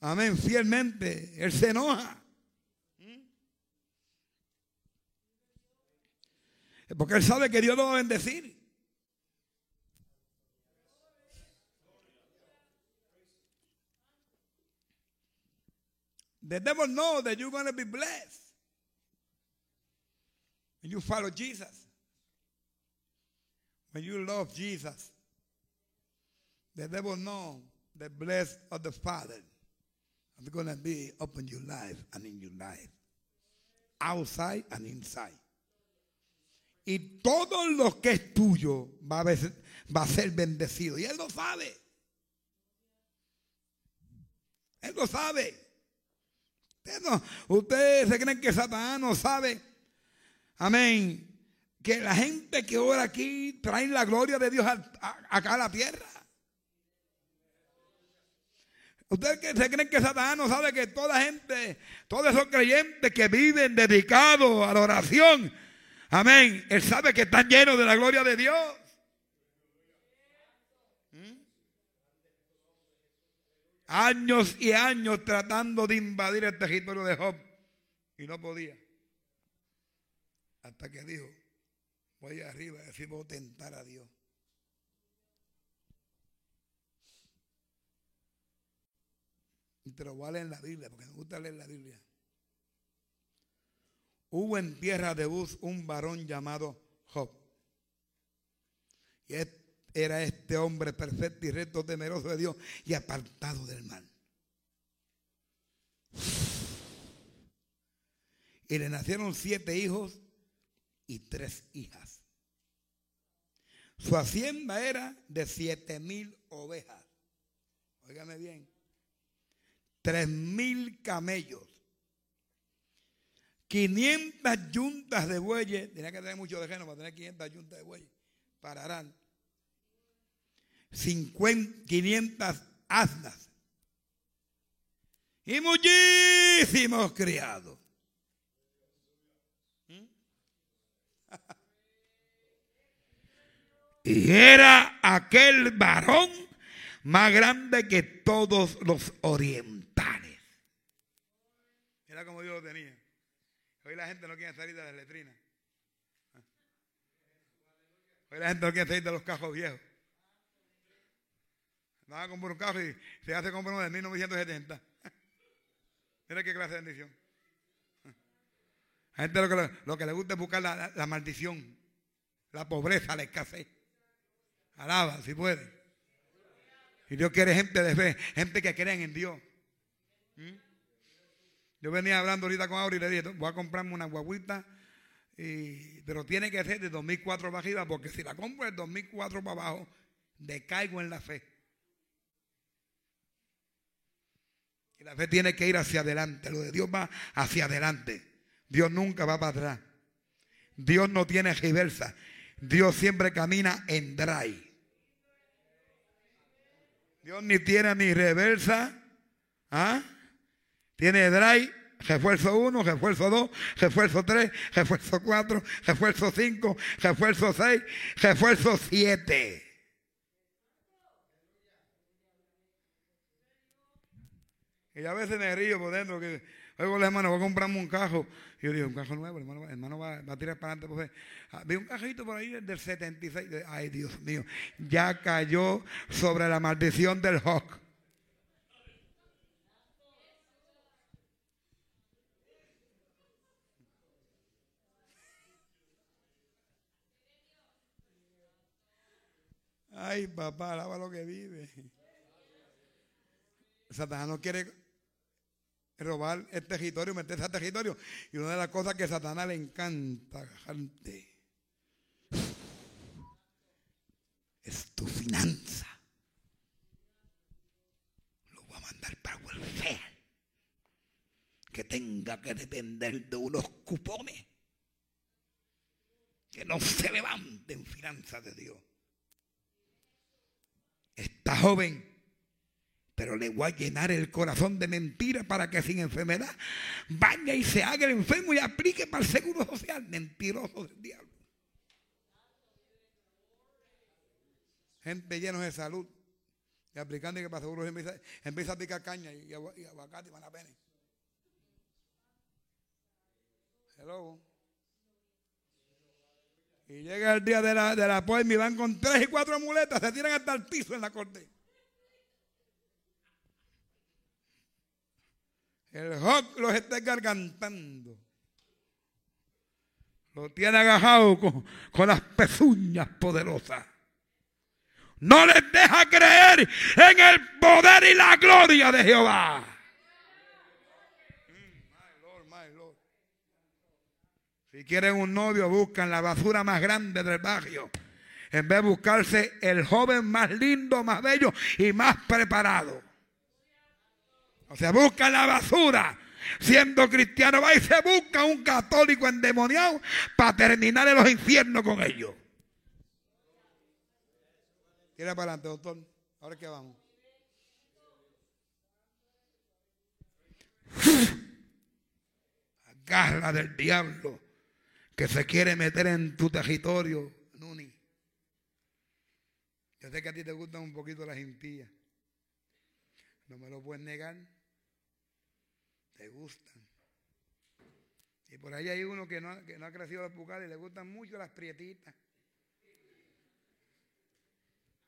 amén, fielmente, él se enoja. ¿Mm? Porque él sabe que Dios lo va a bendecir. The devil knows that you're going to be blessed you follow Jesus, when you love Jesus, the devil know the bless of the Father is going to be upon your life and in your life, outside and inside. Y todo lo que es tuyo va a, va a ser bendecido. Y Él lo sabe. Él lo sabe. Ustedes, no, se creen que Satanás no sabe Amén. Que la gente que ora aquí trae la gloria de Dios acá a la tierra. ¿Ustedes se creen que Satanás no sabe que toda gente, todos esos creyentes que viven dedicados a la oración, amén, él sabe que están llenos de la gloria de Dios? ¿Mm? Años y años tratando de invadir el territorio de Job y no podía. Hasta que dijo, voy arriba decir, voy a tentar a Dios. Y te lo voy a leer en la Biblia, porque me gusta leer la Biblia. Hubo en tierra de Bus un varón llamado Job. Y era este hombre perfecto y recto, temeroso de Dios y apartado del mal. Y le nacieron siete hijos y tres hijas. Su hacienda era de siete mil ovejas. Óigame bien. Tres mil camellos. 500 yuntas de bueyes. Tenía que tener mucho de para tener 500 yuntas de bueyes. Pararán. 50, 500 asnas. Y muchísimos criados. Y era aquel varón más grande que todos los orientales. Era como Dios lo tenía. Hoy la gente no quiere salir de las letrinas. Hoy la gente no quiere salir de los cajos viejos. Va a comprar un cajo y se hace comprar uno de 1970. Mira qué clase de bendición. A gente lo que, le gusta es buscar la, la maldición, la pobreza, la escasez. Alaba, si puede. Y Dios quiere gente de fe, gente que creen en Dios. ¿Mm? Yo venía hablando ahorita con Auri y le dije, voy a comprarme una guaguita, pero tiene que ser de 2004 para arriba, porque si la compro de 2004 para abajo, decaigo en la fe. Y la fe tiene que ir hacia adelante, lo de Dios va hacia adelante. Dios nunca va para atrás. Dios no tiene reversa. Dios siempre camina en dry. Dios ni tiene ni reversa. ¿ah? Tiene dry, refuerzo 1, refuerzo 2, refuerzo 3, refuerzo 4, refuerzo 5, refuerzo 6, refuerzo 7. Y a veces me río por dentro que la hermano, voy a comprarme un cajo. Y yo digo, un cajo nuevo, el hermano, va, a tirar para adelante. Pues, ah, vi un cajito por ahí del 76. Ay, Dios mío, ya cayó sobre la maldición del Hawk. Ay, papá, alaba lo que vive. Satanás no quiere robar el territorio, meterse al territorio. Y una de las cosas que a Satanás le encanta, gente, es tu finanza. Lo va a mandar para welfare. Que tenga que depender de unos cupones. Que no se levanten finanzas de Dios. Está joven pero le voy a llenar el corazón de mentiras para que sin enfermedad vaya y se haga el enfermo y aplique para el seguro social. Mentiroso del diablo. Gente llena de salud y aplicando que para seguro empieza, empieza a picar caña y, aguacate y van a pena. Hello. Y llega el día de la, de la y van con tres y cuatro muletas, se tiran hasta el piso en la corte. El Hawk los está gargantando. Lo tiene agajado con, las pezuñas poderosas. No les deja creer en el poder y la gloria de Jehová. Si quieren un novio, buscan la basura más grande del barrio. En vez de buscarse el joven más lindo, más bello y más preparado. O sea, busca la basura. Siendo cristiano, va y se busca un católico endemoniado para terminar en los infiernos con ellos. Tira para adelante, doctor. Ahora que vamos. Agarra del diablo que se quiere meter en tu territorio, Nuni. Yo sé que a ti te gustan un poquito las gentillas. No me lo puedes negar te gustan. Y por ahí hay uno que no, ha crecido las bucales y le gustan mucho las prietitas.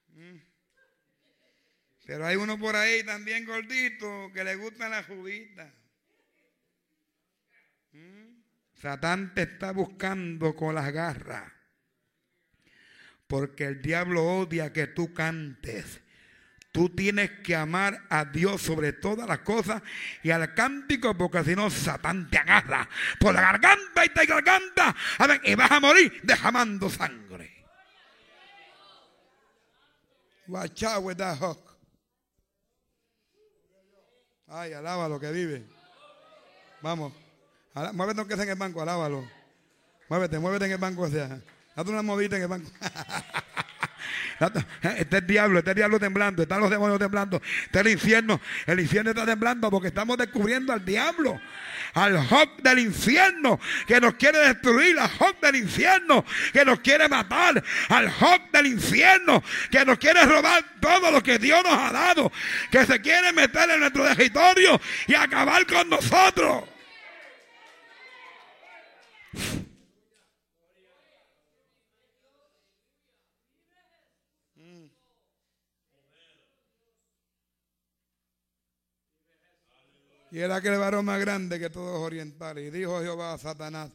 Mm. Pero hay uno por ahí también gordito que le gustan las juditas. Mm. Satán te está buscando con las garras. Porque el diablo odia que tú cantes Tú tienes que amar a Dios sobre todas las cosas y al cántico, porque si no, Satán te agarra por la garganta y te garganta. y vas a morir dejamando sangre. Watch out with that hook. Ay, alábalo que vive. Vamos. Muévete que sea en el banco, alábalo. Muévete, muévete en el banco. O sea, date una movida en el banco. Este es el diablo, este es el diablo temblando, están los demonios temblando, este es el infierno. El infierno está temblando porque estamos descubriendo al diablo, al Job del infierno que nos quiere destruir, al Job del infierno que nos quiere matar, al Job del infierno que nos quiere robar todo lo que Dios nos ha dado, que se quiere meter en nuestro territorio y acabar con nosotros. Y era aquel varón más grande que todos los orientales. Y dijo Jehová a Satanás,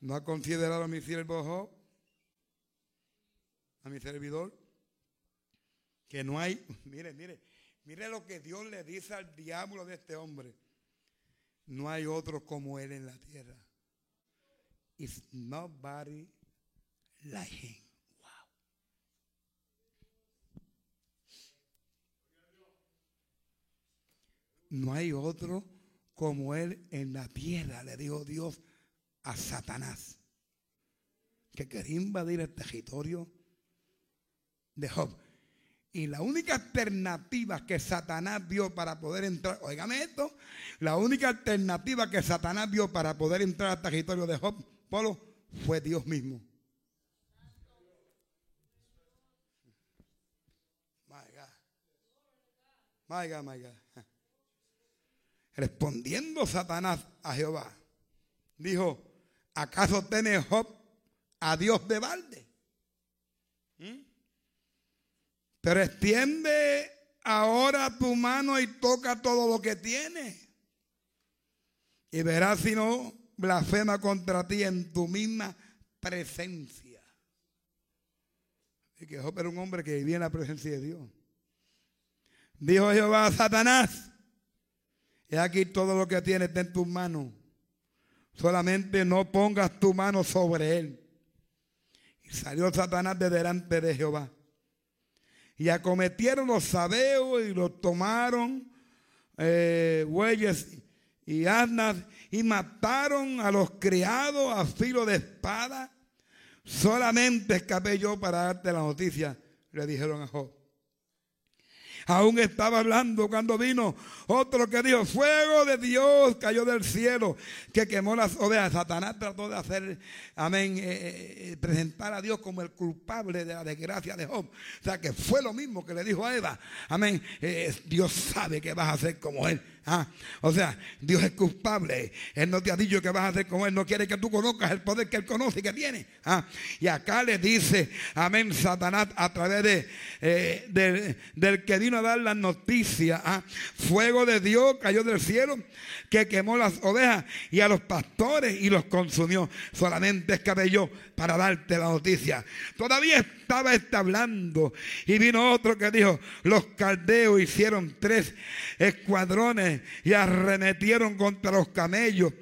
¿no ha considerado a mi siervo Job? A mi servidor. Que no hay, mire, mire, mire lo que Dios le dice al diablo de este hombre. No hay otro como él en la tierra. It's nobody like him. No hay otro como él en la tierra, le dijo Dios a Satanás, que quería invadir el territorio de Job. Y la única alternativa que Satanás vio para poder entrar, oígame esto, la única alternativa que Satanás vio para poder entrar al territorio de Job, fue Dios mismo. My God. My God, my God. Respondiendo Satanás a Jehová, dijo, ¿acaso tiene Job a Dios de balde? ¿Mm? Pero extiende ahora tu mano y toca todo lo que tiene. Y verás si no blasfema contra ti en tu misma presencia. Y que Job era un hombre que vivía en la presencia de Dios. Dijo Jehová a Satanás, y aquí todo lo que tienes está en tus manos. Solamente no pongas tu mano sobre él. Y salió Satanás de delante de Jehová. Y acometieron los sabeos y los tomaron eh, bueyes y asnas y mataron a los criados a filo de espada. Solamente escapé yo para darte la noticia, le dijeron a Job. Aún estaba hablando cuando vino otro que dijo, fuego de Dios cayó del cielo, que quemó las ovejas. Satanás trató de hacer, amén, eh, eh, eh, presentar a Dios como el culpable de la desgracia de Job. O sea, que fue lo mismo que le dijo a Eva. Amén, Dios sabe que vas a hacer como él. Ah, o sea, Dios es culpable. Él no te ha dicho que vas a hacer como Él. No quiere que tú conozcas el poder que Él conoce y que tiene. Ah, y acá le dice, amén, Satanás, a través de, eh, del, que vino a dar la noticia. Ah, fuego de Dios cayó del cielo que quemó las ovejas y a los pastores y los consumió. Solamente escabelló para darte la noticia. Todavía estaba hablando y vino otro que dijo, los caldeos hicieron tres escuadrones y arremetieron contra los camellos.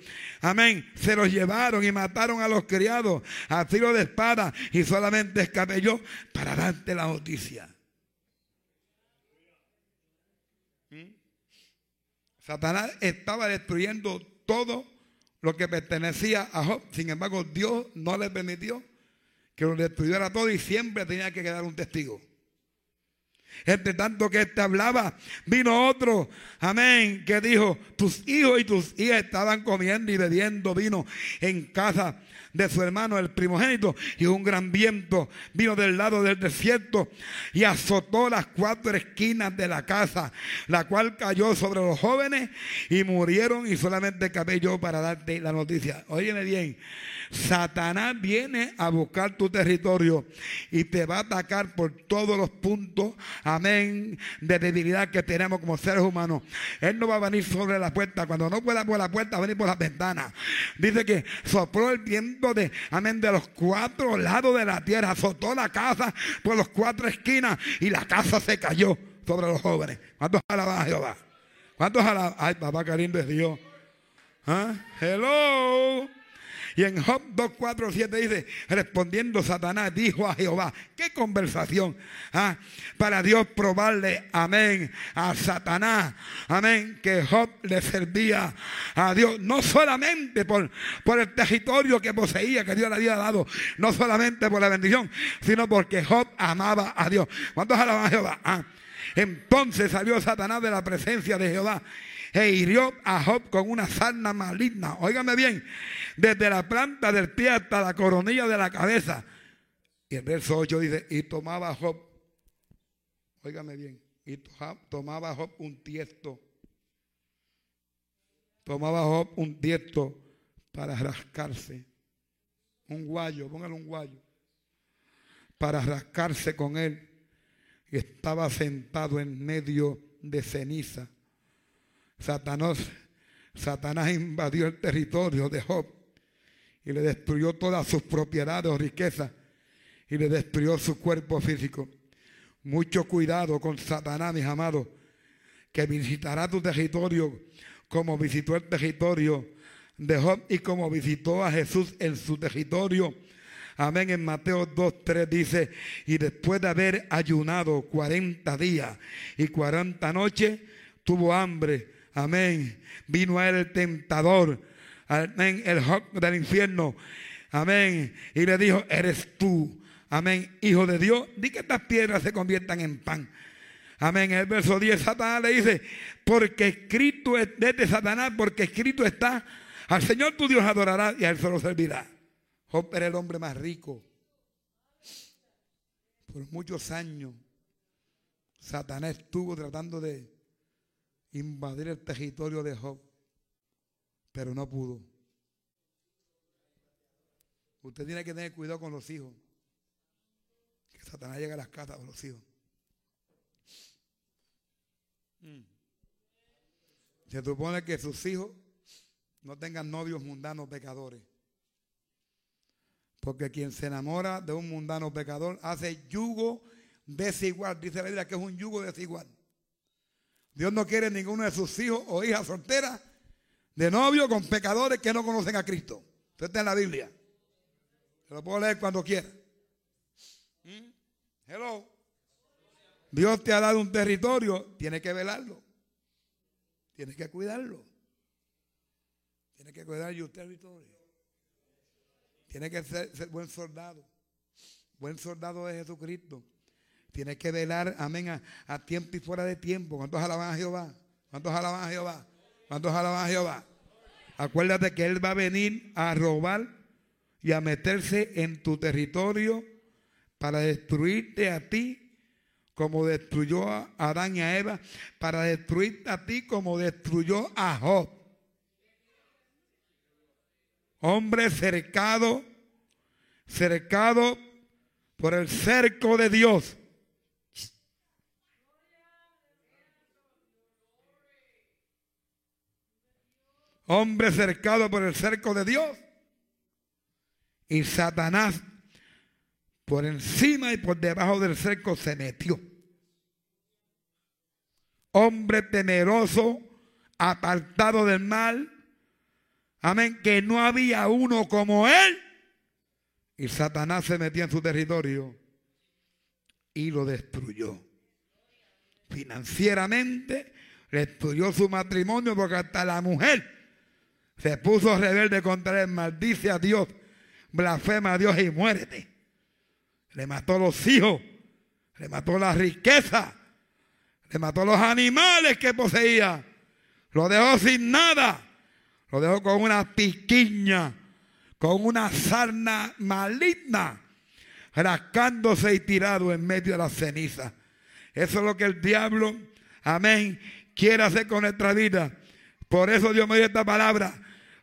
Amén. Se los llevaron y mataron a los criados a tiro de espada y solamente escapelló para darte la noticia. ¿Mm? Satanás estaba destruyendo todo lo que pertenecía a Job. Sin embargo, Dios no le permitió que lo destruyera todo y siempre tenía que quedar un testigo. Entre tanto que éste hablaba, vino otro, amén, que dijo, tus hijos y tus hijas estaban comiendo y bebiendo vino en casa de su hermano, el primogénito, y un gran viento vino del lado del desierto y azotó las cuatro esquinas de la casa, la cual cayó sobre los jóvenes y murieron y solamente cabé yo para darte la noticia. Óyeme bien, Satanás viene a buscar tu territorio y te va a atacar por todos los puntos, amén, de debilidad que tenemos como seres humanos. Él no va a venir sobre la puerta. Cuando no pueda por la puerta, va a venir por las ventanas. Dice que sopló el viento de, amén, de los cuatro lados de la tierra, azotó la casa por los cuatro esquinas y la casa se cayó sobre los jóvenes. ¿Cuántos alaban a Jehová? ¿Cuántos alaban? Ay, papá querido es Dios. ¿Ah? Hello. Y en Job 2, 4, 7 dice, respondiendo Satanás, dijo a Jehová, qué conversación, ¿ah? para Dios probarle, amén, a Satanás, amén, que Job le servía a Dios, no solamente por, por el territorio que poseía, que Dios le había dado, no solamente por la bendición, sino porque Job amaba a Dios. ¿Cuántos alaban a Jehová? Ah. Entonces salió Satanás de la presencia de Jehová e hirió a Job con una sarna maligna. Óigame bien, desde la planta del pie hasta la coronilla de la cabeza. Y el verso 8 dice, y tomaba Job, óigame bien, y tomaba Job un tiesto. Tomaba Job un tiesto para rascarse. Un guayo, póngale un guayo. Para rascarse con él. Y estaba sentado en medio de ceniza Satanás, Satanás invadió el territorio de Job y le destruyó todas sus propiedades o riquezas y le destruyó su cuerpo físico. Mucho cuidado con Satanás, mis amados, que visitará tu territorio como visitó el territorio de Job y como visitó a Jesús en su territorio. Amén. En Mateo 2.3 dice, y después de haber ayunado 40 días y 40 noches, tuvo hambre. Amén. Vino a él el tentador. Amén. El del infierno. Amén. Y le dijo, eres tú. Amén. Hijo de Dios. Di que estas piedras se conviertan en pan. Amén. El verso 10, Satanás le dice, porque escrito es desde Satanás, porque escrito está, al Señor tu Dios adorará y a él solo servirá. Job era el hombre más rico. Por muchos años, Satanás estuvo tratando de invadir el territorio de Job, pero no pudo. Usted tiene que tener cuidado con los hijos. Que Satanás llega a las casas de los hijos. Mm. Se supone que sus hijos no tengan novios mundanos pecadores. Porque quien se enamora de un mundano pecador hace yugo desigual. Dice la Biblia que es un yugo desigual. Dios no quiere ninguno de sus hijos o hijas solteras de novio con pecadores que no conocen a Cristo. Esto está en la Biblia. Se lo puedo leer cuando quiera. ¿Mm? Hello. Dios te ha dado un territorio, tienes que velarlo. Tienes que cuidarlo. Tienes que cuidar tu territorio. Tienes que ser, ser buen soldado. Buen soldado de Jesucristo. Tienes que velar, amén, a, tiempo y fuera de tiempo. ¿Cuántos alaban a Jehová? ¿Cuántos alaban a Jehová? ¿Cuántos alaban a Jehová? Acuérdate que Él va a venir a robar y a meterse en tu territorio para destruirte a ti como destruyó a Adán y a Eva, para destruirte a ti como destruyó a Job. Hombre cercado, cercado por el cerco de Dios. Hombre cercado por el cerco de Dios. Y Satanás por encima y por debajo del cerco se metió. Hombre temeroso, apartado del mal. Amén, que no había uno como él. Y Satanás se metió en su territorio y lo destruyó. Financieramente destruyó su matrimonio porque hasta la mujer se puso rebelde contra él, maldice a Dios, blasfema a Dios y muérete. Le mató los hijos, le mató la riqueza, le mató los animales que poseía, lo dejó sin nada, lo dejó con una piquiña, con una sarna maligna, rascándose y tirado en medio de la ceniza. Eso es lo que el diablo, amén, quiere hacer con nuestra vida. Por eso Dios me dio esta palabra.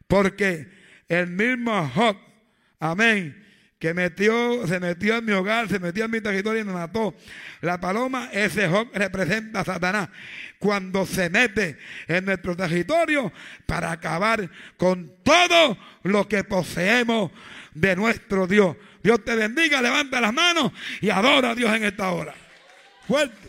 Porque el mismo Job, amén, que metió, se metió en mi hogar, se metió en mi territorio y me mató. La paloma, ese Job representa a Satanás cuando se mete en nuestro territorio para acabar con todo lo que poseemos de nuestro Dios. Dios te bendiga, levanta las manos y adora a Dios en esta hora. Fuerte.